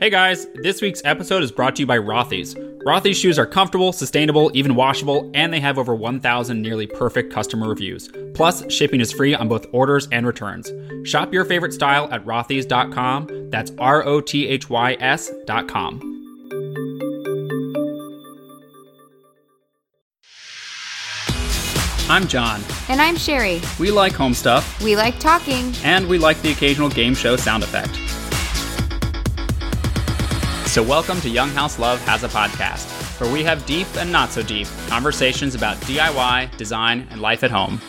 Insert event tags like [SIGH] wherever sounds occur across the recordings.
Hey guys, this week's episode is brought to you by Rothy's. Rothy's shoes are comfortable, sustainable, even washable, and they have over 1,000 nearly perfect customer reviews. Plus, shipping is free on both orders and returns. Shop your favorite style at rothys.com. That's R O T H Y S.com. I'm John. And I'm Sherry. We like home stuff, We like talking. and we like the occasional game show sound effect. So, welcome to Young House Love Has a Podcast, where we have deep and not so deep conversations about DIY, design, and life at home.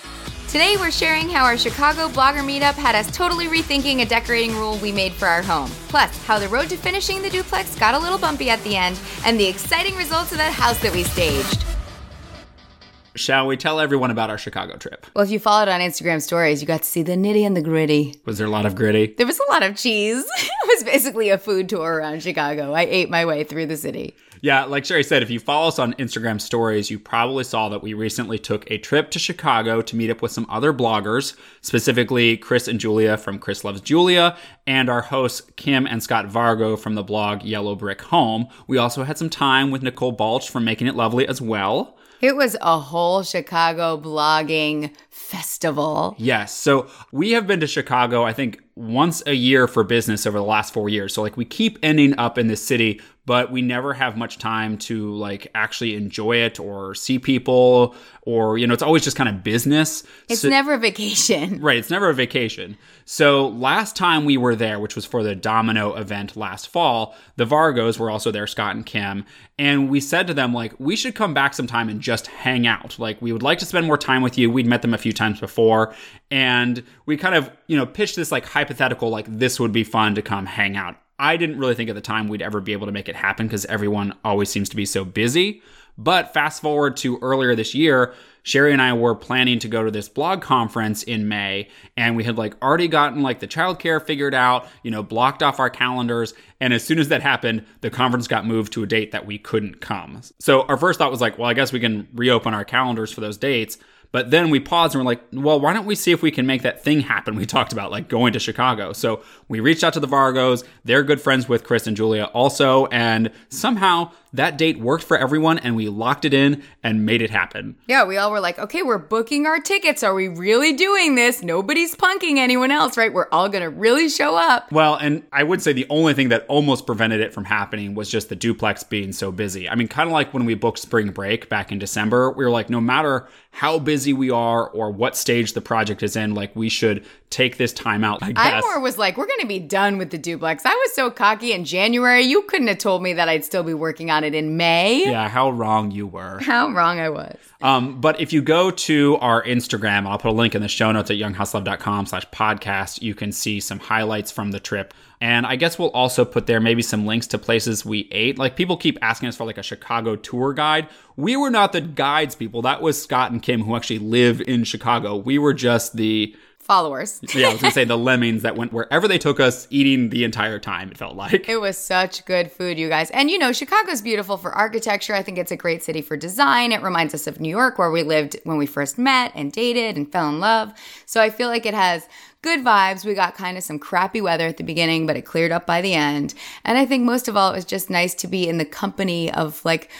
Today we're sharing how our Chicago blogger meetup had us totally rethinking a decorating rule we made for our home. Plus, how the road to finishing the duplex got a little bumpy at the end, and the exciting results of that house that we staged. Shall we tell everyone about our Chicago trip? Well, if you followed on Instagram stories, you got to see the nitty and the gritty. Was there a lot of gritty? There was a lot of cheese. [LAUGHS] it was basically a food tour around Chicago. I ate my way through the city. Yeah, like Sherry said, if you follow us on Instagram stories, you probably saw that we recently took a trip to Chicago to meet up with some other bloggers, specifically Chris and Julia from Chris Loves Julia, and our hosts Kim and Scott Vargo from the blog Yellow Brick Home. We also had some time with Nicole Balch from Making It Lovely as well. It was a whole Chicago blogging festival. Yes. So we have been to Chicago, I think, once a year for business over the last four years. So, like, we keep ending up in this city, but we never have much time to, like, actually enjoy it or see people or, you know, it's always just kind of business. It's So- never a vacation. [LAUGHS] Right, it's never a vacation. So last time we were there, which was for the Domino event last fall, the Vargos were also there, Scott and Kim, and we said to them like we should come back sometime and just hang out. Like we would like to spend more time with you. We'd met them a few times before, and we kind of, you know, pitched this like hypothetical like this would be fun to come hang out. I didn't really think at the time we'd ever be able to make it happen because everyone always seems to be so busy. But fast forward to earlier this year, Sherry and I were planning to go to this blog conference in May, and we had like already gotten like the childcare figured out, you know, blocked off our calendars. And as soon as that happened, the conference got moved to a date that we couldn't come. So our first thought was like, well, I guess we can reopen our calendars for those dates. But then we paused and we're like, well, why don't we see if we can make that thing happen we [LAUGHS] talked about, like going to Chicago? So we reached out to the Vargos. They're good friends with Chris and Julia also. And somehow that date worked for everyone and we locked it in and made it happen. Yeah, we all were like, okay, we're booking our tickets. Are we really doing this? Nobody's punking anyone else, right? We're all going to really show up. Well, and I would say the only thing that almost prevented it from happening was just the duplex being so busy. I mean, kind of like when we booked spring break back in December, we were like, no matter how busy we are or what stage the project is in, like we should take this time out. I I guess. more was like, we're going to be done with the duplex. I was so cocky in January. You couldn't have told me that I'd still be working on it in May. yeah, how wrong you were. How wrong I was. Um, but if you go to our Instagram, I'll put a link in the show notes at younghouselove.com slash podcast. You can see some highlights from the trip. And I guess we'll also put there maybe some links to places we ate. Like people keep asking us for like a Chicago tour guide. We were not the guides people. That was Scott and Kim who actually live in Chicago. We were just the Followers. [LAUGHS] yeah, I was gonna say the lemmings that went wherever they took us, eating the entire time. It felt like. It was such good food, you guys. And you know, Chicago's beautiful for architecture. I think it's a great city for design. It reminds us of New York, where we lived when we first met and dated and fell in love. So I feel like it has good vibes. We got kind of some crappy weather at the beginning, but it cleared up by the end. And I think most of all, it was just nice to be in the company of like,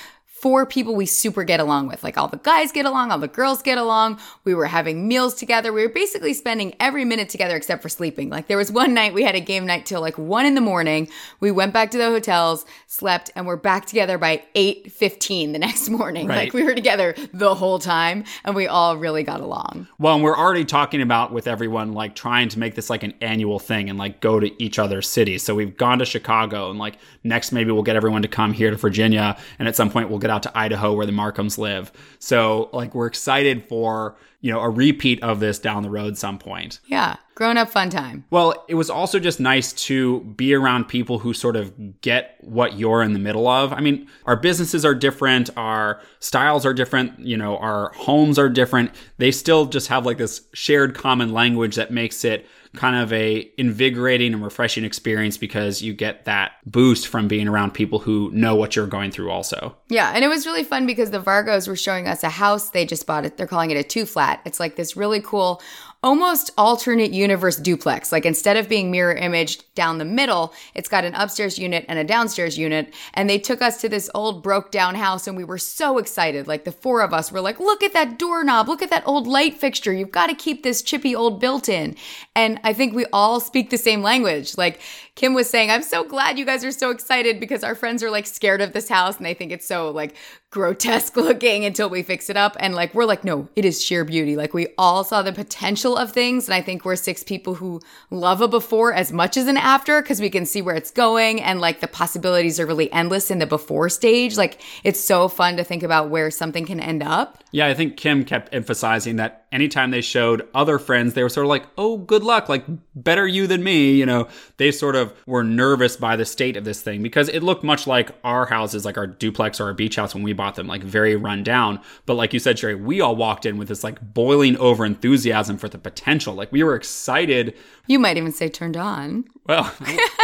four people we super get along with. Like all the guys get along, all the girls get along. We were having meals together. We were basically spending every minute together except for sleeping. Like there was one night we had a game night till like one in the morning. We went back to the hotels, slept, and we're back together by 8.15 the next morning. Right. Like we were together the whole time and we all really got along. Well, and we're already talking about with everyone like trying to make this like an annual thing and like go to each other's cities. So we've gone to Chicago and like next maybe we'll get everyone to come here to Virginia and at some point we'll get out to Idaho where the Markhams live. So like we're excited for, you know, a repeat of this down the road some point. Yeah. Grown up fun time. Well, it was also just nice to be around people who sort of get what you're in the middle of. I mean, our businesses are different, our styles are different, you know, our homes are different. They still just have like this shared common language that makes it kind of a invigorating and refreshing experience because you get that boost from being around people who know what you're going through also. Yeah, and it was really fun because the Vargos were showing us a house they just bought it. They're calling it a two flat. It's like this really cool almost alternate universe duplex. Like instead of being mirror imaged down the middle, it's got an upstairs unit and a downstairs unit. And they took us to this old broke down house and we were so excited. Like the four of us were like, look at that doorknob, look at that old light fixture. You've got to keep this chippy old built in. And I think we all speak the same language. Like Kim was saying, I'm so glad you guys are so excited because our friends are like scared of this house and they think it's so like grotesque [LAUGHS] looking until we fix it up. And like, we're like, no, it is sheer beauty. Like, we all saw the potential of things. And I think we're six people who love a before as much as an after because we can see where it's going. And like, the possibilities are really endless in the before stage. Like, it's so fun to think about where something can end up. Yeah, I think Kim kept emphasizing that anytime they showed other friends, they were sort of like, oh, good luck, like, better you than me. You know, they sort of were nervous by the state of this thing because it looked much like our houses, like our duplex or our beach house when we bought them, like very run down. But like you said, Sherry, we all walked in with this like boiling over enthusiasm for the potential. Like we were excited. You might even say turned on. Well,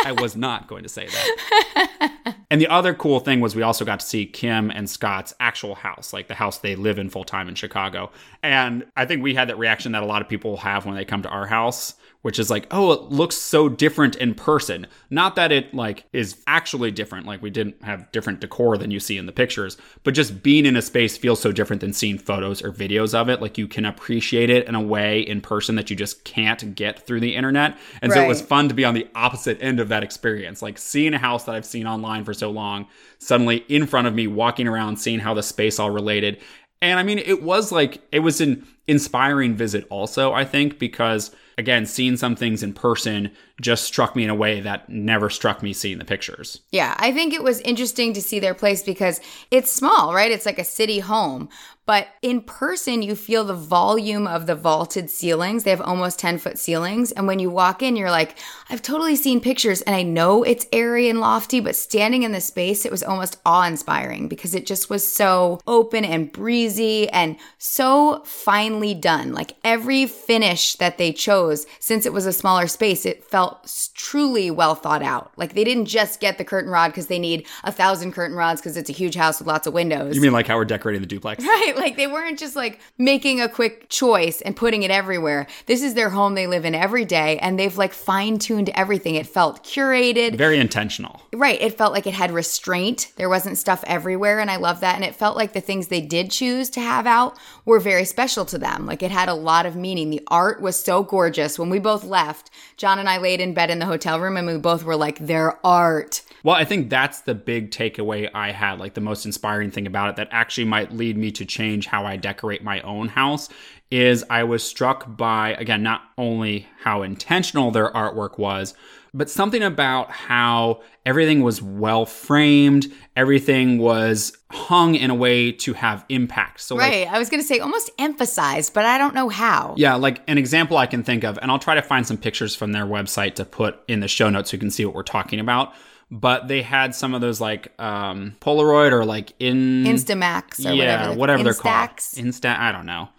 I was not going to say that. [LAUGHS] and the other cool thing was we also got to see Kim and Scott's actual house, like the house they live in full time in Chicago. And I think we had that reaction that a lot of people have when they come to our house which is like, oh, it looks so different in person. Not that it like is actually different, like we didn't have different decor than you see in the pictures, but just being in a space feels so different than seeing photos or videos of it. Like you can appreciate it in a way in person that you just can't get through the internet. And right. so it was fun to be on the opposite end of that experience. Like seeing a house that I've seen online for so long, suddenly in front of me, walking around, seeing how the space all related. And I mean, it was like, it was an inspiring visit also, I think, because again, seeing some things in person just struck me in a way that never struck me seeing the pictures. Yeah, I think it was interesting to see their place because it's small, right? It's like a city home. But in person, you feel the volume of the vaulted ceilings. They have almost 10 foot ceilings. And when you walk in, you're like, I've totally seen pictures and I know it's airy and lofty, but standing in the space, it was almost awe inspiring because it just was so open and breezy and so finely done. Like every finish that they chose, since it was a smaller space, it felt truly well thought out. Like they didn't just get the curtain rod because they need a thousand curtain rods because it's a huge house with lots of windows. You mean like how we're decorating the duplex? [LAUGHS] Right. [LAUGHS] Like they weren't just like making a quick choice and putting it everywhere. This is their home they live in every day and they've like fine tuned everything. It felt curated. Very intentional. Right. It felt like it had restraint. There wasn't stuff everywhere. And I love that. And it felt like the things they did choose to have out were very special to them. Like it had a lot of meaning. The art was so gorgeous. When we both left, John and I laid in bed in the hotel room and we both were like, their art. Well, I think that's the big takeaway I had, like the most inspiring thing about it that actually might lead me to change how I decorate my own house is I was struck by again not only how intentional their artwork was, but something about how everything was well framed, everything was hung in a way to have impact. So Right. Like, I was going to say almost emphasized, but I don't know how. Yeah, like an example I can think of and I'll try to find some pictures from their website to put in the show notes so you can see what we're talking about but they had some of those like um, Polaroid or like in Instamax or yeah, whatever, whatever they're called. Insta, I don't know.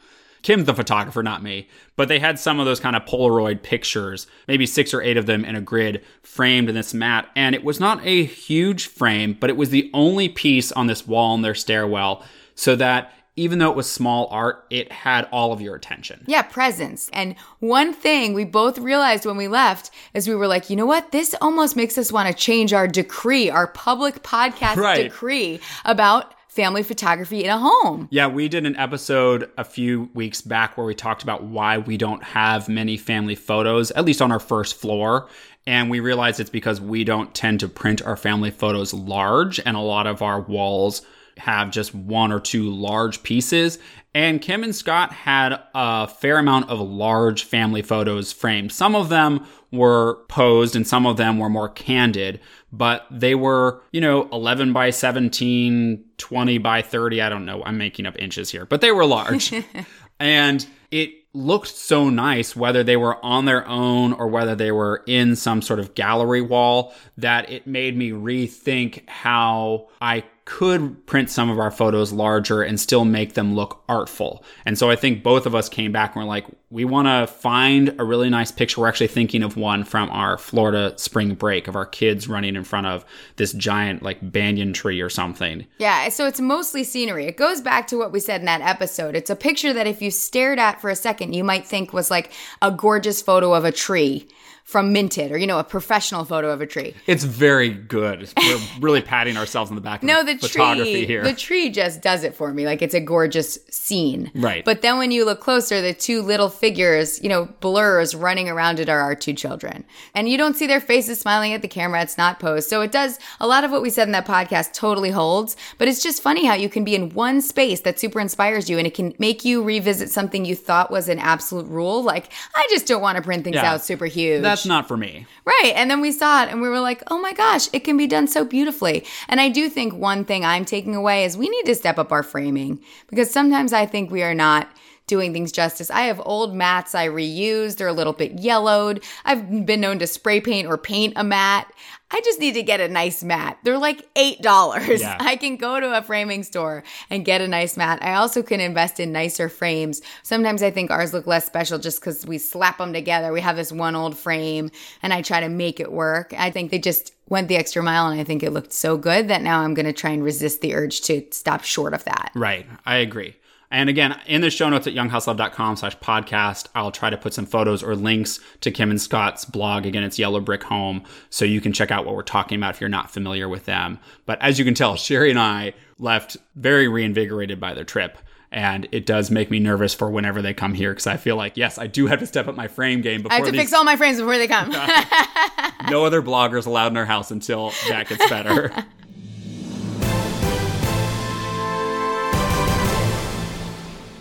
Kim's the photographer, not me. But they had some of those kind of Polaroid pictures, maybe six or eight of them in a grid framed in this mat. And it was not a huge frame, but it was the only piece on this wall in their stairwell so that even though it was small art, it had all of your attention. Yeah, presence. And one thing we both realized when we left is we were like, you know what? This almost makes us want to change our decree, our public podcast right. decree about family photography in a home. Yeah, we did an episode a few weeks back where we talked about why we don't have many family photos, at least on our first floor. And we realized it's because we don't tend to print our family photos large, and a lot of our walls have just one or two large pieces. And Kim and Scott had a fair amount of large family photos framed. Some of them were posed and some of them were more candid, but they were, you know, 11 by 17, 20 by 30. I don't know. I'm making up inches here, but they were large. [LAUGHS] and it looked so nice, whether they were on their own or whether they were in some sort of gallery wall, that it made me rethink how I could print some of our photos larger and still make them look artful. And so I think both of us came back and we're like, we want to find a really nice picture. We're actually thinking of one from our Florida spring break of our kids running in front of this giant like banyan tree or something. Yeah, so it's mostly scenery. It goes back to what we said in that episode. It's a picture that if you stared at for a second, you might think was like a gorgeous photo of a tree from Minted or, you know, a professional photo of a tree. It's very good. We're [LAUGHS] really patting ourselves on the back. No, the photography tree, here. the tree just does it for me. Like it's a gorgeous scene. Right. But then when you look closer, the two little figures, you know, blurs running around it are our two children. And you don't see their faces smiling at the camera. It's not posed. So it does a lot of what we said in that podcast totally holds. But it's just funny how you can be in one space that super inspires you and it can make you revisit something you thought was an absolute rule. Like, I just don't want to print things Yeah. out super huge. That's not for me. Right. And then we saw it and we were like, oh my gosh, it can be done so beautifully. And I do think one thing I'm taking away is we need to step up our framing because sometimes I think we are not doing things justice. I have old mats I reuse, they're a little bit yellowed. I've been known to spray paint or paint a mat. I just need to get a nice mat. They're like $8. Yeah. [LAUGHS] I can go to a framing store and get a nice mat. I also can invest in nicer frames. Sometimes I think ours look less special just because we slap them together. We have this one old frame and I try to make it work. I think they just went the extra mile and I think it looked so good that now I'm going to try and resist the urge to stop short of that. Right. I agree. And again, in the show notes at younghouselove.com slash podcast, I'll try to put some photos or links to Kim and Scott's blog. Again, it's Yellow Brick Home. So you can check out what we're talking about if you're not familiar with them. But as you can tell, Sherry and I left very reinvigorated by their trip. And it does make me nervous for whenever they come here because I feel like, yes, I do have to step up my frame game before I have to these, fix all my frames before they come. [LAUGHS] no other bloggers allowed in our house until that gets better. [LAUGHS]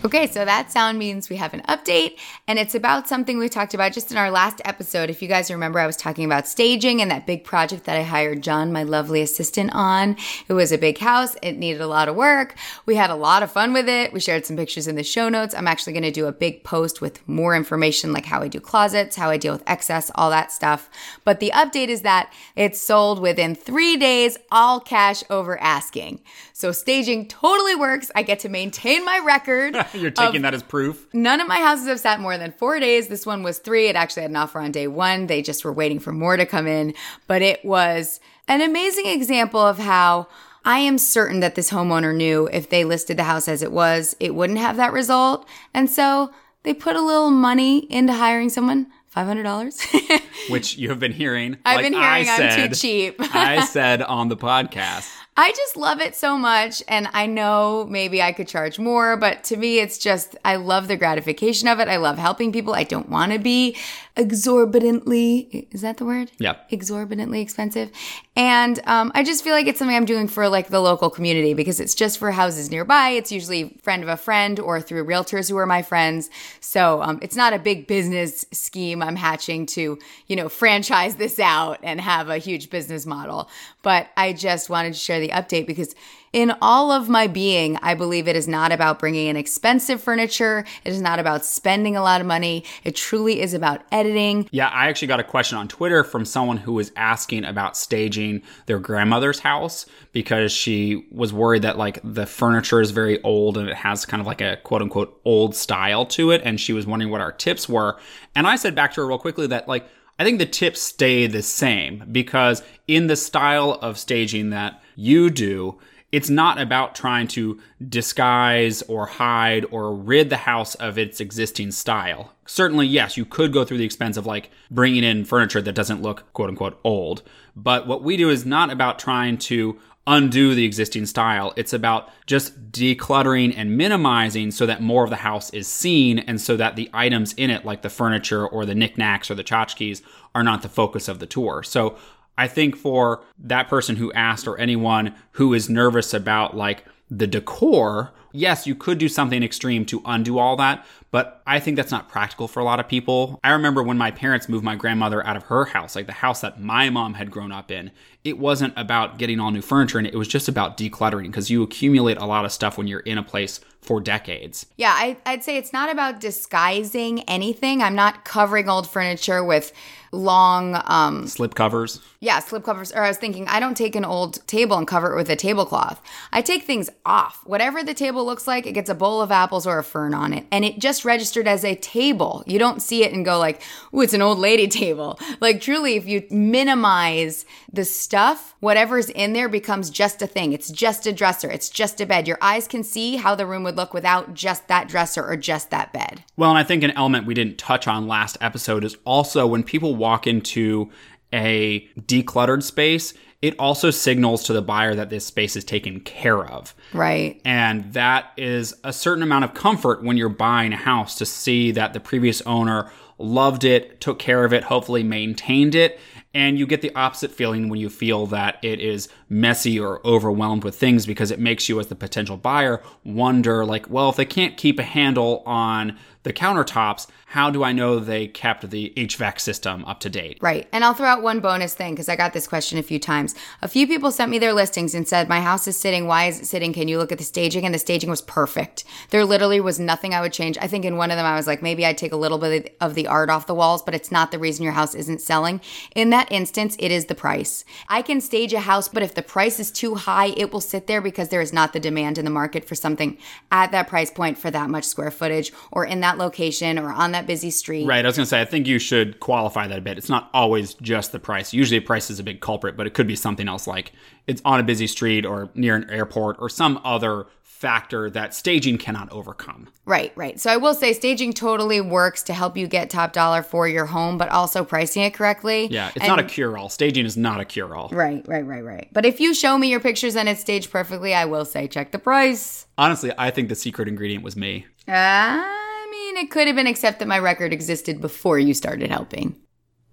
Okay, so that sound means we have an update, and it's about something we talked about just in our last episode. If you guys remember, I was talking about staging and that big project that I hired John, my lovely assistant, on. It was a big house, it needed a lot of work. We had a lot of fun with it. We shared some pictures in the show notes. I'm actually to do a big post with more information like how I do closets, how I deal with excess, all that stuff. But the update is that it's sold within three days, all cash over asking. So staging totally works. I get to maintain my record. [LAUGHS] [LAUGHS] You're taking that as proof. None of my houses have sat more than four days. This one was three. It actually had an offer on day one. They just were waiting for more to come in. But it was an amazing example of how I am certain that this homeowner knew if they listed the house as it was, it wouldn't have that result. And so they put a little money into hiring someone. $500. [LAUGHS] which you have been hearing. I've like been I hearing I'm too cheap. I [LAUGHS] said on the podcast. I just love it so much. And I know maybe I could charge more, but to me, it's just, I love the gratification of it. I love helping people. I don't want to be exorbitantly, is that the word? Yeah. Exorbitantly expensive. And um, I just feel like it's something I'm doing for like the local community because it's just for houses nearby. It's usually friend of a friend or through realtors who are my friends. So um, it's not a big business scheme I'm hatching to, you know, franchise this out and have a huge business model. But I just wanted to share the update because in all of my being, I believe it is not about bringing in expensive furniture. It is not about spending a lot of money. It truly is about editing. Yeah, I actually got a question on Twitter from someone who was asking about staging their grandmother's house because she was worried that like the furniture is very old and it has kind of like a quote unquote old style to it. And she was wondering what our tips were. And I said back to her real quickly that like, I think the tips stay the same because in the style of staging that you do, it's not about trying to disguise or hide or rid the house of its existing style. Certainly, yes, you could go through the expense of like bringing in furniture that doesn't look quote unquote old. But what we do is not about trying to undo the existing style. It's about just decluttering and minimizing so that more of the house is seen and so that the items in it, like the furniture or the knickknacks or the tchotchkes, are not the focus of the tour. So I think for that person who asked or anyone who is nervous about like the decor, yes, you could do something extreme to undo all that, but I think that's not practical for a lot of people. I remember when my parents moved my grandmother out of her house, like the house that my mom had grown up in, it wasn't about getting all new furniture and it was just about decluttering because you accumulate a lot of stuff when you're in a place for decades. Yeah, I, I'd say it's not about disguising anything. I'm not covering old furniture with long um Slip covers. yeah slip covers. Or i was thinking i don't take an old table and cover it with a tablecloth. I take things off. Whatever the table looks like it gets a bowl of apples or a fern on it. And it just registered as a table. You don't see it and go like ooh it's an old lady [LAUGHS] table. Like truly if you minimize the stuff whatever's in there becomes just a thing. It's just a dresser. It's just a bed. Your eyes can see how the room would look without just that dresser or just that bed Well, and I think an element we didn't touch on last episode is also when people walk into a decluttered space, it also signals to the buyer that this space is taken care of. right And that is a certain amount of comfort when you're buying a house to see that the previous owner loved it, took care of it, hopefully maintained it. And you get the opposite feeling when you feel that it is messy or overwhelmed with things because it makes you, as the potential buyer, wonder like, well, if they can't keep a handle on the countertops, how do I know they kept the HVAC system up to date? Right. And I'll throw out one bonus thing because I got this question a few times. A few people sent me their listings and said, My house is sitting. Why is it sitting? Can you look at the staging? And the staging was perfect. There literally was nothing I would change. I think in one of them, I was like, maybe I'd take a little bit of the art off the walls, but it's not the reason your house isn't selling. In that instance, it is the price. I can stage a house, but if the price is too high, it will sit there because there is not the demand in the market for something at that price point for that much square footage or in that location or on that busy street. Right. I was going to say, I think you should qualify that a bit. It's not always just the price. Usually, price is a big culprit, but it could be something else like it's on a busy street or near an airport or some other factor that staging cannot overcome. Right, right. So I will say staging totally works to help you get top dollar for your home, but also pricing it correctly. Yeah, it's not a cure all. Staging is not a cure all. Right, right, right, right. But if you show me your pictures and it's staged perfectly, I will say check the price. Honestly, I think the secret ingredient was me. I mean, it could have been except that my record existed before you started helping.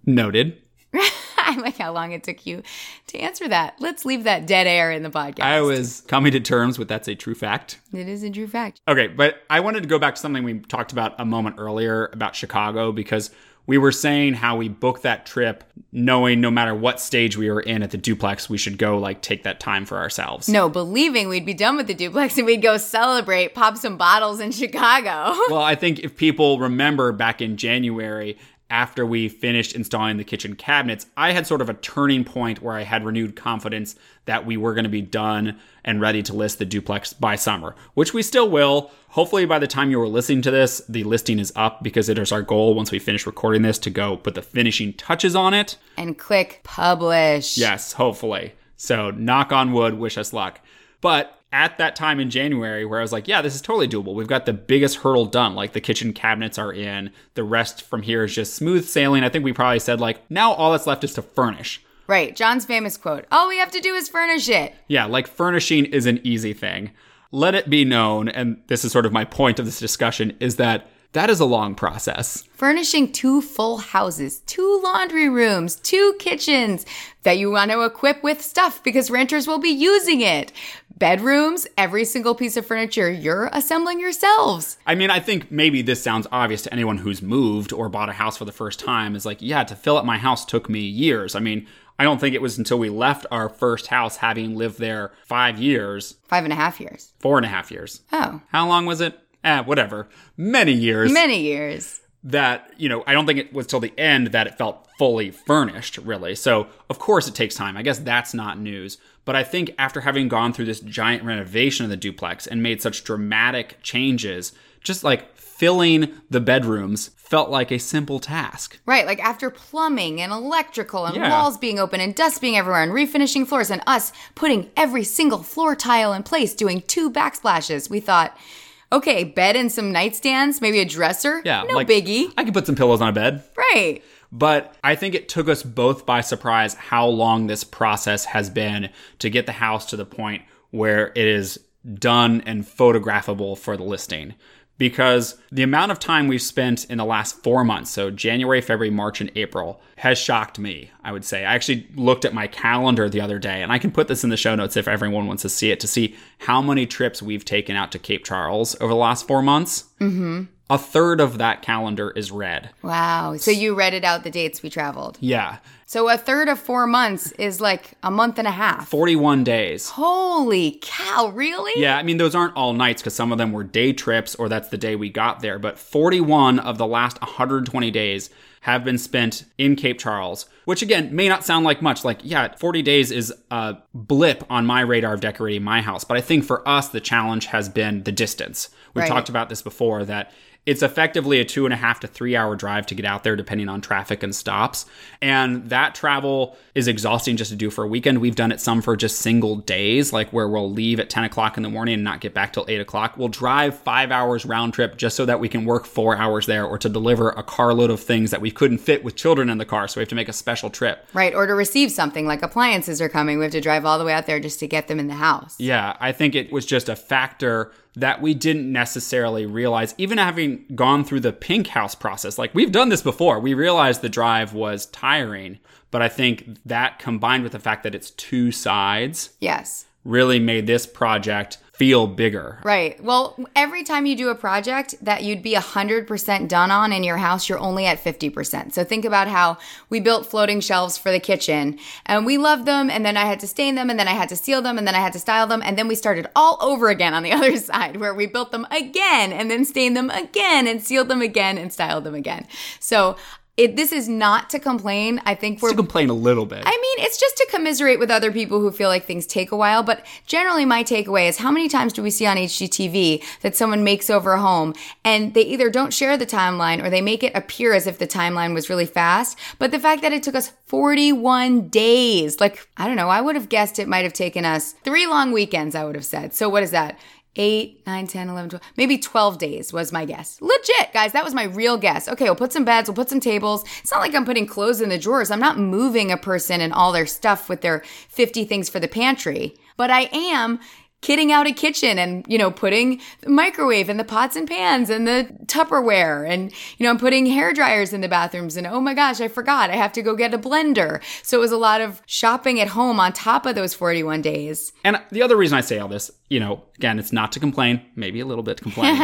Noted. [LAUGHS] I like how long it took you to answer that. Let's leave that dead air in the podcast. I was coming to terms with that's a true fact. it is a true fact. Okay, but I wanted to go back to something we talked about a moment earlier about Chicago because we were saying how we booked that trip knowing no matter what stage we were in at the duplex, we should go like take that time for ourselves. No, believing we'd be done with the duplex and we'd go celebrate, pop some bottles in Chicago. [LAUGHS] Well, I think if people remember back in January, after we finished installing the kitchen cabinets, I had sort of a turning point where I had renewed confidence that we were going to be done and ready to list the duplex by summer, which we still will. Hopefully, by the time you are listening to this, the listing is up because it is our goal once we finish recording this to go put the finishing touches on it. and click publish. Yes, hopefully. So, knock on wood, wish us luck. But at that time in January, where I was like, yeah, this is totally doable. We've got the biggest hurdle done. Like the kitchen cabinets are in. The rest from here is just smooth sailing. I think we probably said, like, now all that's left is to furnish. Right. John's famous quote All we have to do is furnish it. Yeah, like furnishing is an easy thing. Let it be known, and this is sort of my point of this discussion, is that that is a long process. Furnishing two full houses, two laundry rooms, two kitchens that you want to equip with stuff because renters will be using it. Bedrooms, every single piece of furniture you're assembling yourselves. I mean, I think maybe this sounds obvious to anyone who's moved or bought a house for the first time. Is like, yeah, to fill up my house took me years. I mean, I don't think it was until we left our first house, having lived there five years, Five and a half years. four and a half years. Oh, How long was it? Eh, whatever. Many years. many years. That, you know, I don't think it was till the end that it felt fully furnished, really. So, of course, it takes time. I guess that's not news. But I think after having gone through this giant renovation of the duplex and made such dramatic changes, just like filling the bedrooms felt like a simple task. Right, like after plumbing and electrical and Yeah. walls being open and dust being everywhere and refinishing floors and us putting every single floor tile in place, doing two backsplashes, we thought, okay, bed and some nightstands, maybe a dresser. Yeah. no like, biggie. I could put some pillows on a bed. Right. But I think it took us both by surprise how long this process has been to get the house to the point where it is done and photographable for the listing. Because the amount of time we've spent in the last four months, so January, February, March, and April, has shocked me, I would say. I actually looked at my calendar the other day, and I can put this in the show notes if everyone wants to see it to see how many trips we've taken out to Cape Charles over the last four months. Mm-hmm. A third of that calendar is red. Wow. So you read it out the dates we traveled. Yeah. So a third of four months is like a month and a half. 41 days. Holy cow, really? Yeah, I mean, those aren't all nights because some of them were day trips or that's the day we got there. But 41 of the last 120 days have been spent in Cape Charles, which again may not sound like much. Like, yeah, 40 days is a blip on my radar of decorating my house. But I think for us, the challenge has been the distance. We Right. talked about this before that it's effectively a two and a half to three hour drive to get out there, depending on traffic and stops. And that travel is exhausting just to do for a weekend. We've done it some for just single days, like where we'll leave at 10 o'clock in the morning and not get back till 8 o'clock. We'll drive five hours round trip just so that we can work four hours there or to deliver a carload of things that we couldn't fit with children in the car. So we have to make a special trip. Right. Or to receive something like appliances are coming. We have to drive all the way out there just to get them in the house. Yeah, I think it was just a factor that we didn't necessarily realize, even having gone through the pink house process. Like we've done this before, we realized the drive was tiring, but I think that combined with the fact that it's two sides Yes. really made this project feel bigger. Right. Well, every time you do a project that you'd be 100% done on in your house, you're only at 50%. So think about how we built floating shelves for the kitchen and we loved them. And then I had to stain them and then I had to seal them and then I had to style them. And then we started all over again on the [LAUGHS] other side where we built them again and then stained them again and sealed them again and styled them again. So it, this is not to complain. I think we're To complain a little bit. I mean, it's just to commiserate with other people who feel like things take a while. But generally, my takeaway is how many times do we see on HGTV that someone makes over a home and they either don't share the timeline or they make it appear as if the timeline was really fast. But the fact that it took us 41 days, like, I don't know, I would have guessed it might have taken us three long weekends, I would have said. So what is that? 8, 9, 10, 11, 12, maybe 12 days was my guess. Legit, guys, that was my real guess. Okay, we'll put some beds, we'll put some tables. It's not like I'm putting clothes in the drawers. I'm not moving a person and all their stuff with their 50 things for the pantry. But I am kitting out a kitchen and, you know, putting the microwave and the pots and pans and the Tupperware and, you know, I'm putting hair dryers in the bathrooms and oh my gosh, I forgot. I have to go get a blender. So it was a lot of shopping at home on top of those 41 days. And the other reason I say all this, you know, again, it's not to complain, maybe a little bit to complain,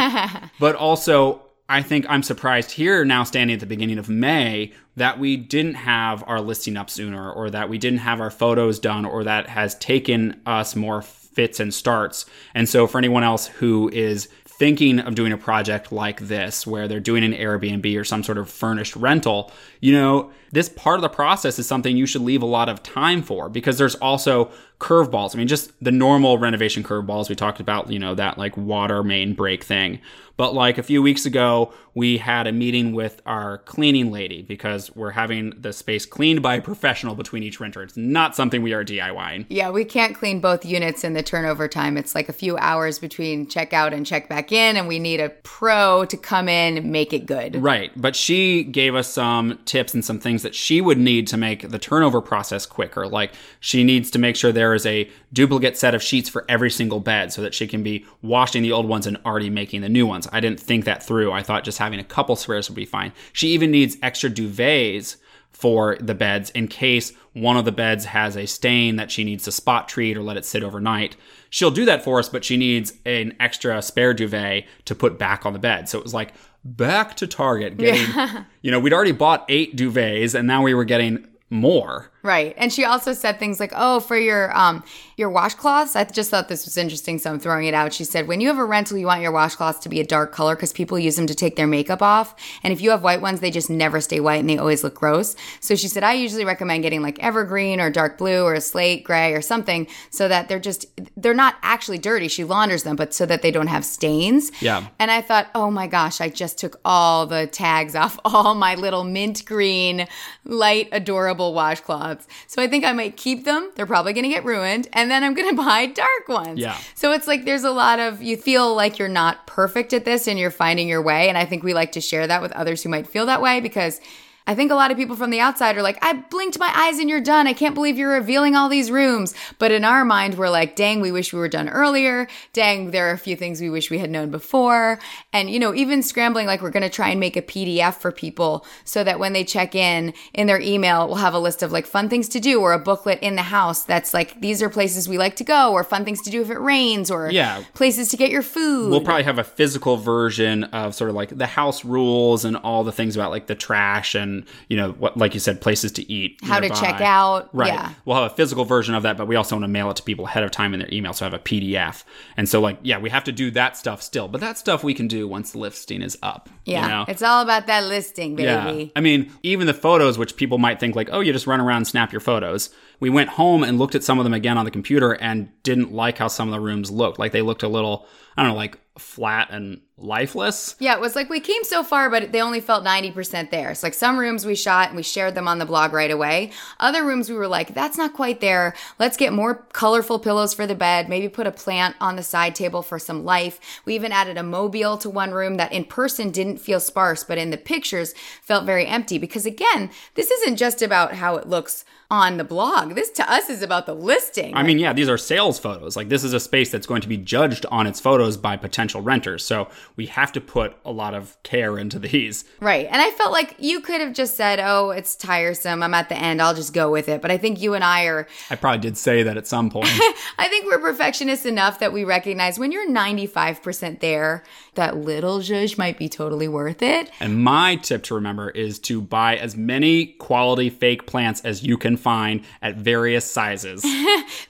[LAUGHS] but also I think I'm surprised here now standing at the beginning of May that we didn't have our listing up sooner or that we didn't have our photos done or that has taken us more fits and starts. And so for anyone else who is thinking of doing a project like this where they're doing an Airbnb or some sort of furnished rental, you know, this part of the process is something you should leave a lot of time for because there's also curveballs. I mean, just the normal renovation curveballs we talked about, you know, that like water main break thing. But like a few weeks ago, we had a meeting with our cleaning lady because we're having the space cleaned by a professional between each renter. It's not something we are DIYing. Yeah, we can't clean both units in the turnover time. It's like a few hours between checkout and check back in, and we need a pro to come in and make it good. Right. But she gave us some tips and some things that she would need to make the turnover process quicker. Like she needs to make sure there is a duplicate set of sheets for every single bed so that she can be washing the old ones and already making the new ones. I didn't think that through. I thought just having a couple spares would be fine. She even needs extra duvets for the beds in case one of the beds has a stain that she needs to spot treat or let it sit overnight. She'll do that for us, but she needs an extra spare duvet to put back on the bed. So it was like back to Target getting, [LAUGHS] you know, we'd already bought eight duvets and now we were getting more. Right. And she also said things like, "Oh, for your um your washcloths." I just thought this was interesting, so I'm throwing it out. She said, "When you have a rental, you want your washcloths to be a dark color because people use them to take their makeup off, and if you have white ones, they just never stay white and they always look gross." So she said, "I usually recommend getting like evergreen or dark blue or slate gray or something so that they're just they're not actually dirty. She launders them, but so that they don't have stains." Yeah. And I thought, "Oh my gosh, I just took all the tags off [LAUGHS] all my little mint green, light adorable washcloths." So I think I might keep them. They're probably going to get ruined. And then I'm going [LAUGHS] to buy dark ones. Yeah. So it's like there's a lot of, you feel like you're not perfect at this and you're finding your way. And I think we like to share that with others who might feel that way because I think a lot of people from the outside are like, I blinked my eyes and you're done. I can't believe you're revealing all these rooms. But in our mind, we're like, dang, we wish we were done earlier. Dang, there are a few things we wish we had known before. And, you know, even scrambling, like we're going to try and make a PDF for people so that when they check in in their email, we'll have a list of like fun things to do or a booklet in the house that's like, these are places we like to go or fun things to do if it rains or Yeah. places to get your food. We'll probably have a physical version of sort of like the house rules and all the things about like the trash and you know what, like you said, places to eat, How to check out. Right. Yeah. We'll have a physical version of that, but we also want to mail it to people ahead of time in their email, so I have a PDF. And so, like, yeah, we have to do that stuff still, but that stuff we can do once the listing is up. you yeah. know? It's all about that listing, baby. Yeah. I mean, even the photos, which people might think like, oh, you just run around and snap your photos. We went home and looked at some of them again on the computer and didn't like how some of the rooms looked. Like they looked a little, I don't know, like flat and lifeless. Yeah, it was like we came so far, but they only felt 90% there. So, like, some rooms we shot and we shared them on the blog right away. Other rooms we were like, that's not quite there. Let's get more colorful pillows for the bed, maybe put a plant on the side table for some life. We even added a mobile to one room that in person didn't feel sparse, but in the pictures felt very empty. Because again, this isn't just about how it looks on the blog. This to us is about the listing. I mean, yeah, these are sales photos. Like this is a space that's going to be judged on its photos by potential renters. So we have to put a lot of care into these. Right. And I felt like you could have just said, oh, it's tiresome. I'm at the end. I'll just go with it. But I think you and I are, I probably did say that at some point. [LAUGHS] I think we're perfectionists enough that we recognize when you're 95% there, that little zhuzh might be totally worth it. and my tip to remember is to buy as many quality fake plants as you can find at various sizes. [LAUGHS]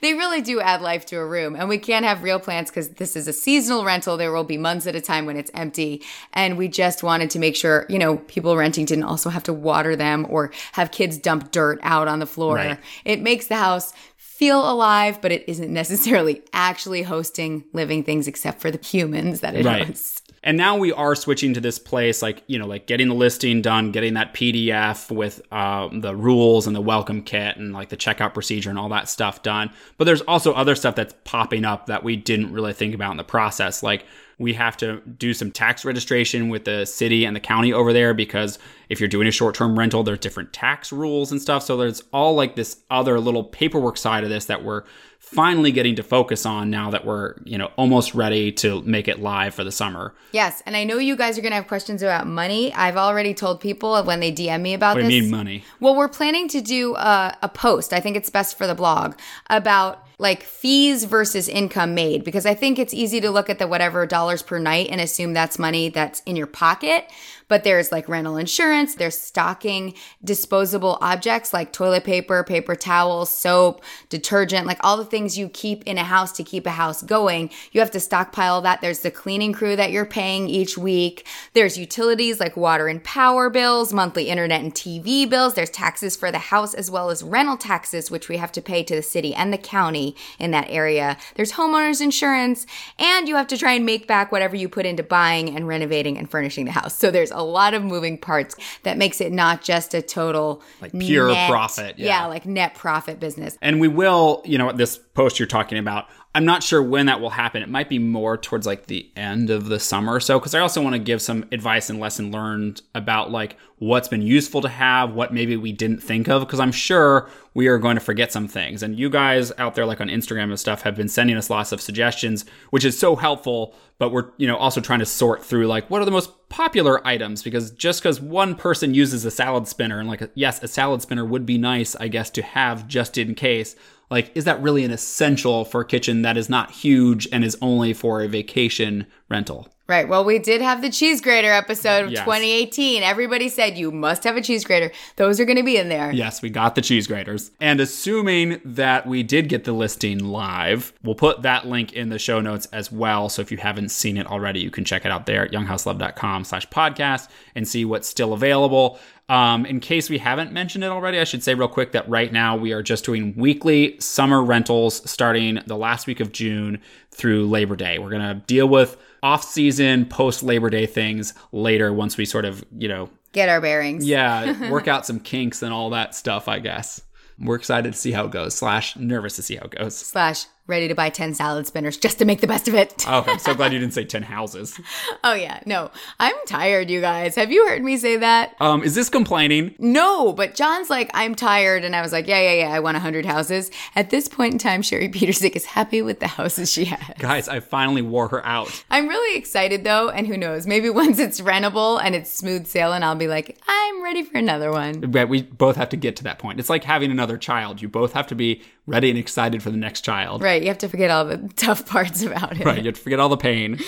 They really do add life to a room. And we can't have real plants because this is a seasonal rental. There will be months at a time when it's empty. And we just wanted to make sure, you know, people renting didn't also have to water them or have kids dump dirt out on the floor. Right. It makes the house feel alive, but it isn't necessarily actually hosting living things except for the humans that it Right. hosts. And now we are switching to this place, like, you know, like getting the listing done, getting that PDF with um, the rules and the welcome kit and like the checkout procedure and all that stuff done. But there's also other stuff that's popping up that we didn't really think about in the process. Like, we have to do some tax registration with the city and the county over there because if you're doing a short term rental, there's different tax rules and stuff. So there's all like this other little paperwork side of this that we're finally getting to focus on now that we're, you know, almost ready to make it live for the summer. Yes. And I know you guys are going to have questions about money. I've already told people when they DM me about What this. you mean money? Well, we're planning to do a, a post. I think it's best for the blog about like fees versus income made because I think it's easy to look at the whatever dollars per night and assume that's money that's in your pocket. But there's like rental insurance, there's stocking disposable objects like toilet paper, paper towels, soap, detergent, like all the things you keep in a house to keep a house going. You have to stockpile that. There's the cleaning crew that you're paying each week. There's utilities like water and power bills, monthly internet and TV bills. There's taxes for the house as well as rental taxes, which we have to pay to the city and the county in that area. There's homeowners insurance, and you have to try and make back whatever you put into buying and renovating and furnishing the house. So there's a lot of moving parts that makes it not just a total Like pure net- profit, yeah. like net profit business. And we will, you know, this post you're talking about, I'm not sure when that will happen. It might be more towards like the end of the summer or so, because I also want to give some advice and lesson learned about like what's been useful to have, what maybe we didn't think of, because I'm sure we are going to forget some things. And you guys out there, like on Instagram and stuff, have been sending us lots of suggestions, which is so helpful. But we're, you know, also trying to sort through like what are the most popular items because just because one person uses a salad spinner and like yes, a salad spinner would be nice, I guess, to have just in case like is that really an essential for a kitchen that is not huge and is only for a vacation rental Right. Well, we did have the cheese grater episode of Yes. 2018. Everybody said you must have a cheese grater. Those are going to be in there. yes we got the cheese graters and assuming that we did get the listing live we'll put that link in the show notes as well so if you haven't seen it already you can check it out there at younghouselove.com slash podcast and see what's still available um, in case we haven't mentioned it already, I should say real quick that right now we are just doing weekly summer rentals starting the last week of June through Labor Day. We're going to deal with off season, post Labor Day things later once we sort of, you know, Get our bearings. yeah, [LAUGHS] work out some kinks and all that stuff, I guess. We're excited to see how it goes, slash nervous to see how it goes. Slash ready to buy 10 salad spinners just to make the best of it. Oh, I'm so glad you [LAUGHS] didn't say 10 houses. oh, yeah. No, I'm tired, you guys. Have you heard me say that? Um, is this complaining? No, but John's like, I'm tired. And I was like, yeah, yeah, yeah. I want 100 houses. At this point in time, Sherry Petersick is happy with the houses she has. Guys, I finally wore her out. I'm really excited though. And who knows? Maybe [LAUGHS] once it's rentable and it's smooth sailing, I'll be like, I'm ready for another one. But we both have to get to that point. It's like having another child. You both have to be ready and excited for the next child. Right. You have to forget all the [LAUGHS] tough parts about it. Right. You have to forget all the pain.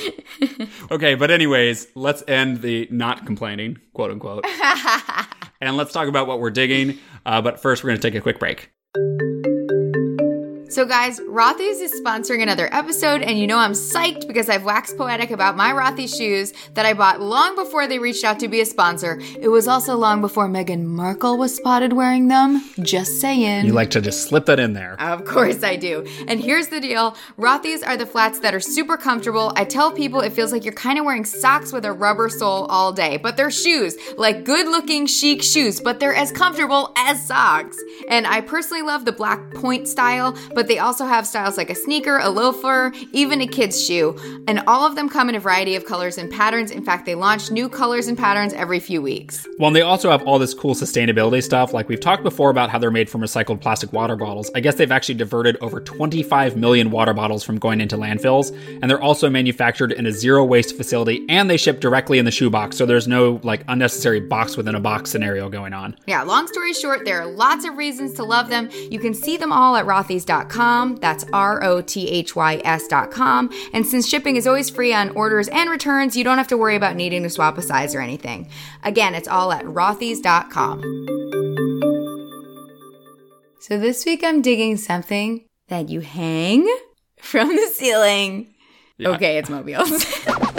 [LAUGHS] okay. But, anyways, let's end the not complaining, quote unquote. [LAUGHS] and let's talk about what we're digging. Uh, but first, we're going to take a quick break. So, guys, Rothy's is sponsoring another episode, and you know I'm psyched because I've waxed poetic about my Rothy shoes that I bought long before they reached out to be a sponsor. It was also long before Meghan Markle was spotted wearing them. Just saying. You like to just slip that in there. Of course I do. And here's the deal Rothy's are the flats that are super comfortable. I tell people it feels like you're kind of wearing socks with a rubber sole all day, but they're shoes, like good looking, chic shoes, but they're as comfortable as socks. And I personally love the black point style, but they also have styles like a sneaker, a loafer, even a kid's shoe. And all of them come in a variety of colors and patterns. In fact, they launch new colors and patterns every few weeks. Well, and they also have all this cool sustainability stuff. Like we've talked before about how they're made from recycled plastic water bottles. I guess they've actually diverted over 25 million water bottles from going into landfills. And they're also manufactured in a zero waste facility and they ship directly in the shoebox. So there's no like unnecessary box within a box scenario going on. Yeah, long story short, there are lots of reasons to love them. You can see them all at rothys.com. That's R O T H Y S.com. And since shipping is always free on orders and returns, you don't have to worry about needing to swap a size or anything. Again, it's all at rothys.com. So this week I'm digging something that you hang from the ceiling. Yeah. Okay, it's mobiles. [LAUGHS]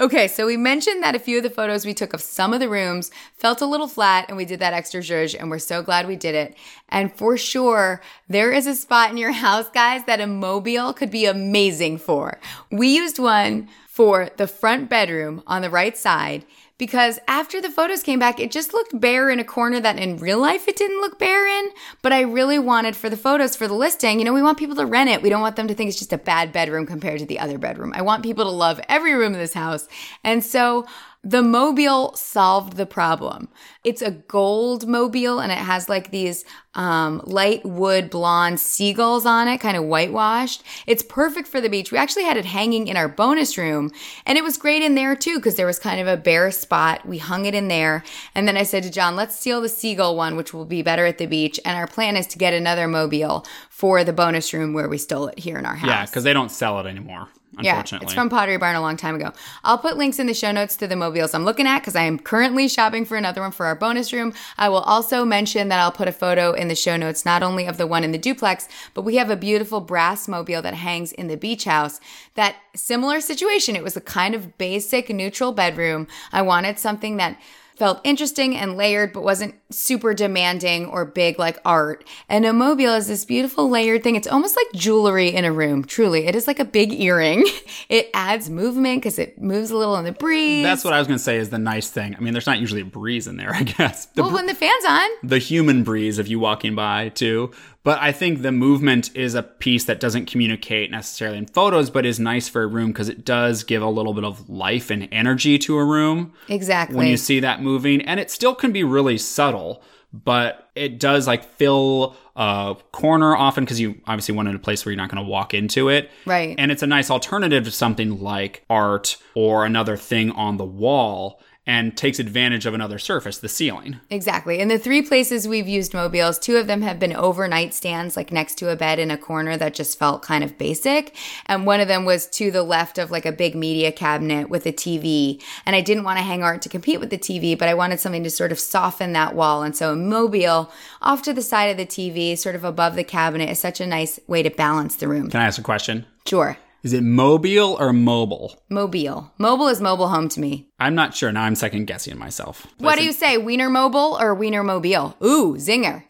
Okay, so we mentioned that a few of the photos we took of some of the rooms felt a little flat, and we did that extra zhuzh, and we're so glad we did it. And for sure, there is a spot in your [LAUGHS] house, guys, that a mobile could be amazing for. We used one for the front bedroom on the right side because after the photos came back, it just looked bare in a corner that in real life it didn't look bare in. But I really wanted for the photos for the listing, you know, we want people to rent it. We don't want them to think it's just a bad bedroom compared to the other bedroom. I want people to love every room in this house. And so the mobile solved the problem. It's a gold mobile and it has like these um, light wood blonde seagulls on it, kind of whitewashed. It's perfect for the beach. We actually had it hanging in our bonus room and it was great in there too because there was kind of a bare spot. We hung it in there. And then I said to John, let's steal the seagull one, which will be better at the beach. And our plan is to get another mobile for the bonus room where we stole it here in our house. Yeah, because they don't sell it anymore. Yeah, it's from Pottery Barn a long time ago. I'll put links in the show notes to the mobiles I'm looking at because I am currently shopping for another one for our bonus room. I will also mention that I'll put a photo in the show notes, not only of the one in the duplex, but we have a beautiful brass mobile that hangs in the beach house. That similar situation. It was a kind of basic neutral bedroom. I wanted something that felt interesting and layered, but wasn't super demanding or big like art. And a mobile is this beautiful layered thing. It's almost like jewelry in a room. Truly, it is like a big earring. [LAUGHS] It adds movement because it moves a little in the breeze. That's what I was going to say is the nice thing. I mean, there's not usually a breeze in there, [LAUGHS] I guess. The, well, when the fan's on, the human breeze of you walking by too. But I think the movement is a piece that doesn't communicate necessarily in photos, but is nice for a room because it does give a little bit of life and energy to a room. Exactly. When you see that moving, and it still can be really subtle, but it does like fill a corner often because you obviously want it a place where you're not going to walk into it. Right. And it's a nice alternative to something like art or another thing on the wall and takes advantage of another surface, the ceiling. Exactly. In the three places we've used mobiles, two of them have been overnight stands, like next to a bed in a corner that just felt kind of basic. And one of them was to the left of like a big media cabinet with a TV. And I didn't want to hang art to compete with the TV, but I wanted something to sort of soften that wall. And so a mobile off to the side of the TV, sort of above the cabinet, is such a nice way to balance the room. Can I ask a question? Sure. Is it mobile or mobile? Mobile. Mobile is mobile home to me. I'm not sure. Now I'm second guessing myself. What do you say, Wiener Mobile or Wiener Mobile? Ooh, zinger.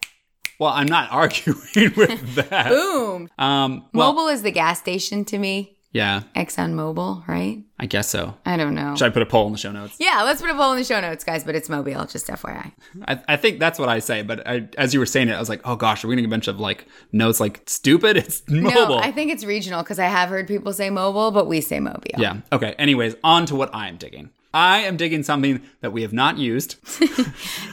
Well, I'm not [LAUGHS] arguing with that. Boom. Um, well, Mobile is the gas station to me. Yeah, ExxonMobil, right? I guess so. I don't know. Should I put a poll in the show notes? Yeah, let's put a poll in the show notes, guys, but it's Mobile, just FYI. I, I think that's what I say, but I, as you were saying it, I was like, oh gosh, are we gonna a bunch of like notes like stupid? [LAUGHS] It's mobile. No, I think it's regional because I have heard people say mobile, but we say Mobile. yeah. Okay. Anyways, on to what I am digging. I am digging something that we have not used. [LAUGHS]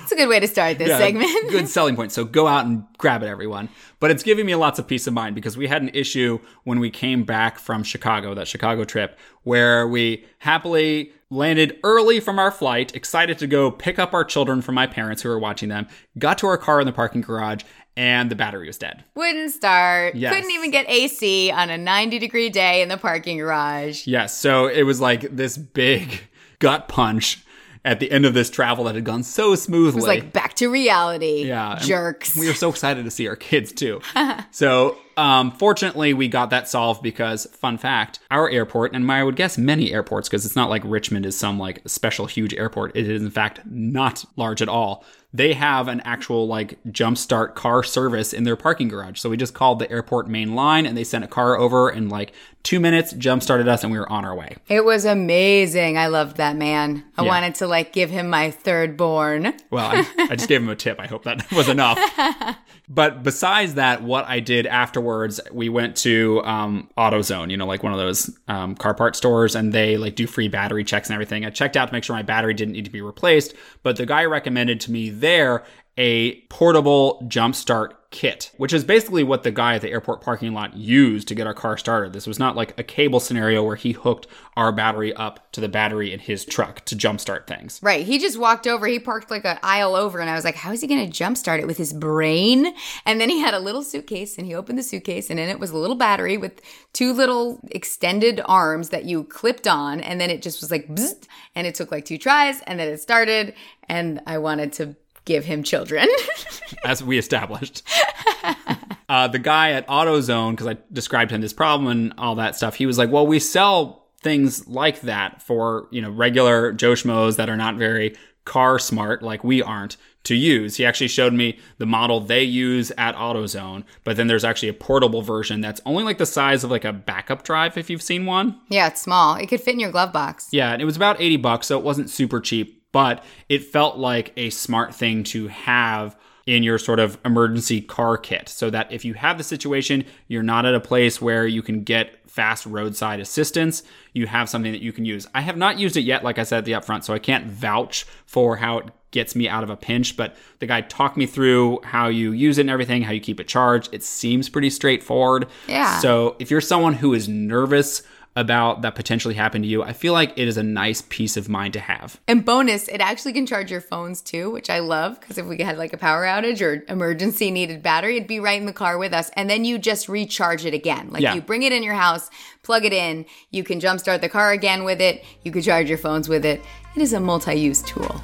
It's a good way to start this Yeah, segment. good selling point. So go out and grab it, everyone. But it's giving me lots of peace of mind because we had an issue when we came back from Chicago, that Chicago trip, where we happily landed early from our flight, excited to go pick up our children from my parents who were watching them, got to our car in the parking garage, and the battery was dead. Wouldn't start. Yes. Couldn't even get AC on a 90 degree day in the parking garage. Yes. So it was like this big gut punch at the end of this travel that had gone so smoothly. It was like back to reality. Yeah, Jerks. We were so excited to see our kids too. [LAUGHS] so, um, fortunately, we got that solved because, fun fact, our airport, and I would guess many airports, because it's not like Richmond is some like special huge airport. It is in fact not large at all. They have an actual like jumpstart car service in their parking garage. So we just called the airport main line and they sent a car over in like two minutes, jump started us, and we were on our way. It was amazing. I loved that man. I Yeah. wanted to like give him my third born. Well, I, I just gave him a tip. I hope that was enough. [LAUGHS] but besides that, what I did afterwards, we went to um, AutoZone, you know, like one of those um, car part stores, and they like do free battery checks and everything. I checked out to make sure my battery didn't need to be replaced, but the guy recommended to me there a portable jump start kit, which is basically what the guy at the airport parking lot used to get our car started. This was not like a cable scenario where he hooked our battery up to the battery in his truck to jumpstart things. Right. He just walked over. He parked like an aisle over, and I was like, how is he going to jumpstart it with his brain? And then he had a little suitcase, and he opened the suitcase, and in it was a little battery with two little extended arms that you clipped on, and then it just was like, and it took like two tries, and then it started, and I wanted to give him children. [LAUGHS] as we established. [LAUGHS] uh, the guy at AutoZone, because I described him this problem and all that stuff, he was like, "Well, we sell things like that for you know regular Joe schmoes that are not very car smart, like we aren't." To use, he actually showed me the model they use at AutoZone, but then there's actually a portable version that's only like the size of like a backup drive if you've seen one. yeah, it's small. It could fit in your glove box. Yeah, and it was about 80 bucks, so it wasn't super cheap, but it felt like a smart thing to have in your sort of emergency car kit so that if you have the situation, you're not at a place where you can get fast roadside assistance, you have something that you can use. I have not used it yet, like I said at the upfront, so I can't vouch for how it gets me out of a pinch, but the guy talked me through how you use it and everything, how you keep it charged. It seems pretty straightforward. Yeah. So if you're someone who is nervous about that potentially happened to you, I feel like it is a nice peace of mind to have. And bonus, it actually can charge your phones too, which I love because if we had like a power outage or emergency needed battery, it'd be right in the car with us. And then you just recharge it again. Like Yeah. you bring it in your house, plug it in, you can jumpstart the car again with it, you can charge your phones with it. It is a multi use tool.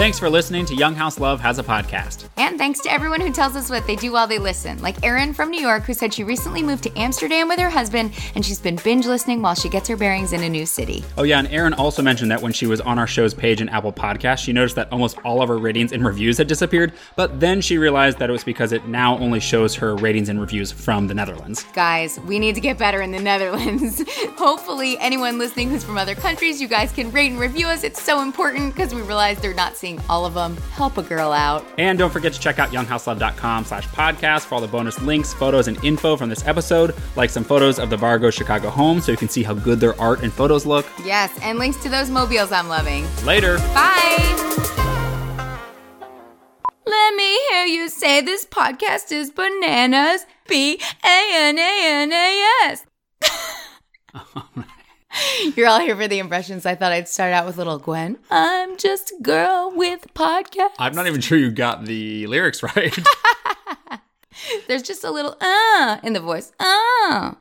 Thanks for listening to Young House Love Has a Podcast. And thanks to everyone who tells us what they do while they listen, like Erin from New York, who said she recently moved to Amsterdam with her husband and she's been binge listening while she gets her bearings in a new city. Oh, yeah, and Erin also mentioned that when she was on our show's page in Apple Podcasts, she noticed that almost all of her ratings and reviews had disappeared, but then she realized that it was because it now only shows her ratings and reviews from the Netherlands. Guys, we need to get better in the Netherlands. [LAUGHS] Hopefully, anyone listening who's from other countries, you guys can rate and review us. It's so important because we realize they're not seeing all of them. Help a girl out. And don't forget to check out younghouselove.com slash podcast for all the bonus links, photos, and info from this episode, like some photos of the Vargo Chicago home so you can see how good their art and photos look. Yes, and links to those mobiles I'm loving. Later! Bye. Let me hear you say this podcast is bananas. B A N A N A S. [LAUGHS] [LAUGHS] [LAUGHS] You're all here for the impressions. I thought I'd start out with little Gwen. I'm just a girl with a podcast. I'm not even sure you got the lyrics [LAUGHS] right. [LAUGHS] There's just a little uh in the voice. Uh.